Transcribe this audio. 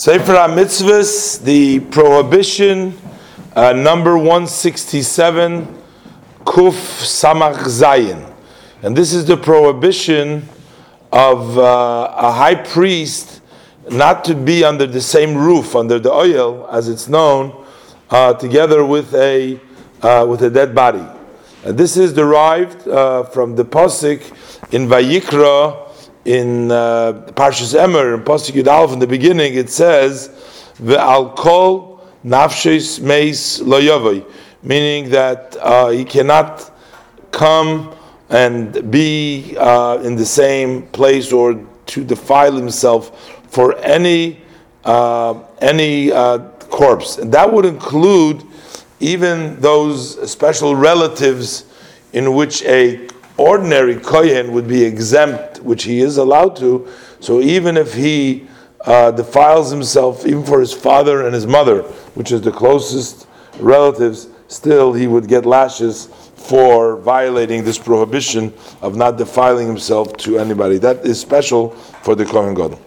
Sefer HaMitzvahs, the prohibition, uh, number 167, Kuf Samach Zayin. And this is the prohibition of uh, a high priest not to be under the same roof, under the ohel, as it's known, uh, together with a, uh, with a dead body. And this is derived uh, from the Pasuk in Vayikra, in uh, Parshas Emor, in Pasuk Yud in the beginning, it says, "Ve'al kol nafshes meis lo meaning that uh, he cannot come and be uh, in the same place or to defile himself for any uh, any uh, corpse, and that would include even those special relatives in which a ordinary kohen would be exempt, which he is allowed to. So even if he uh, defiles himself, even for his father and his mother, which is the closest relatives, still he would get lashes for violating this prohibition of not defiling himself to anybody. That is special for the kohen gadol.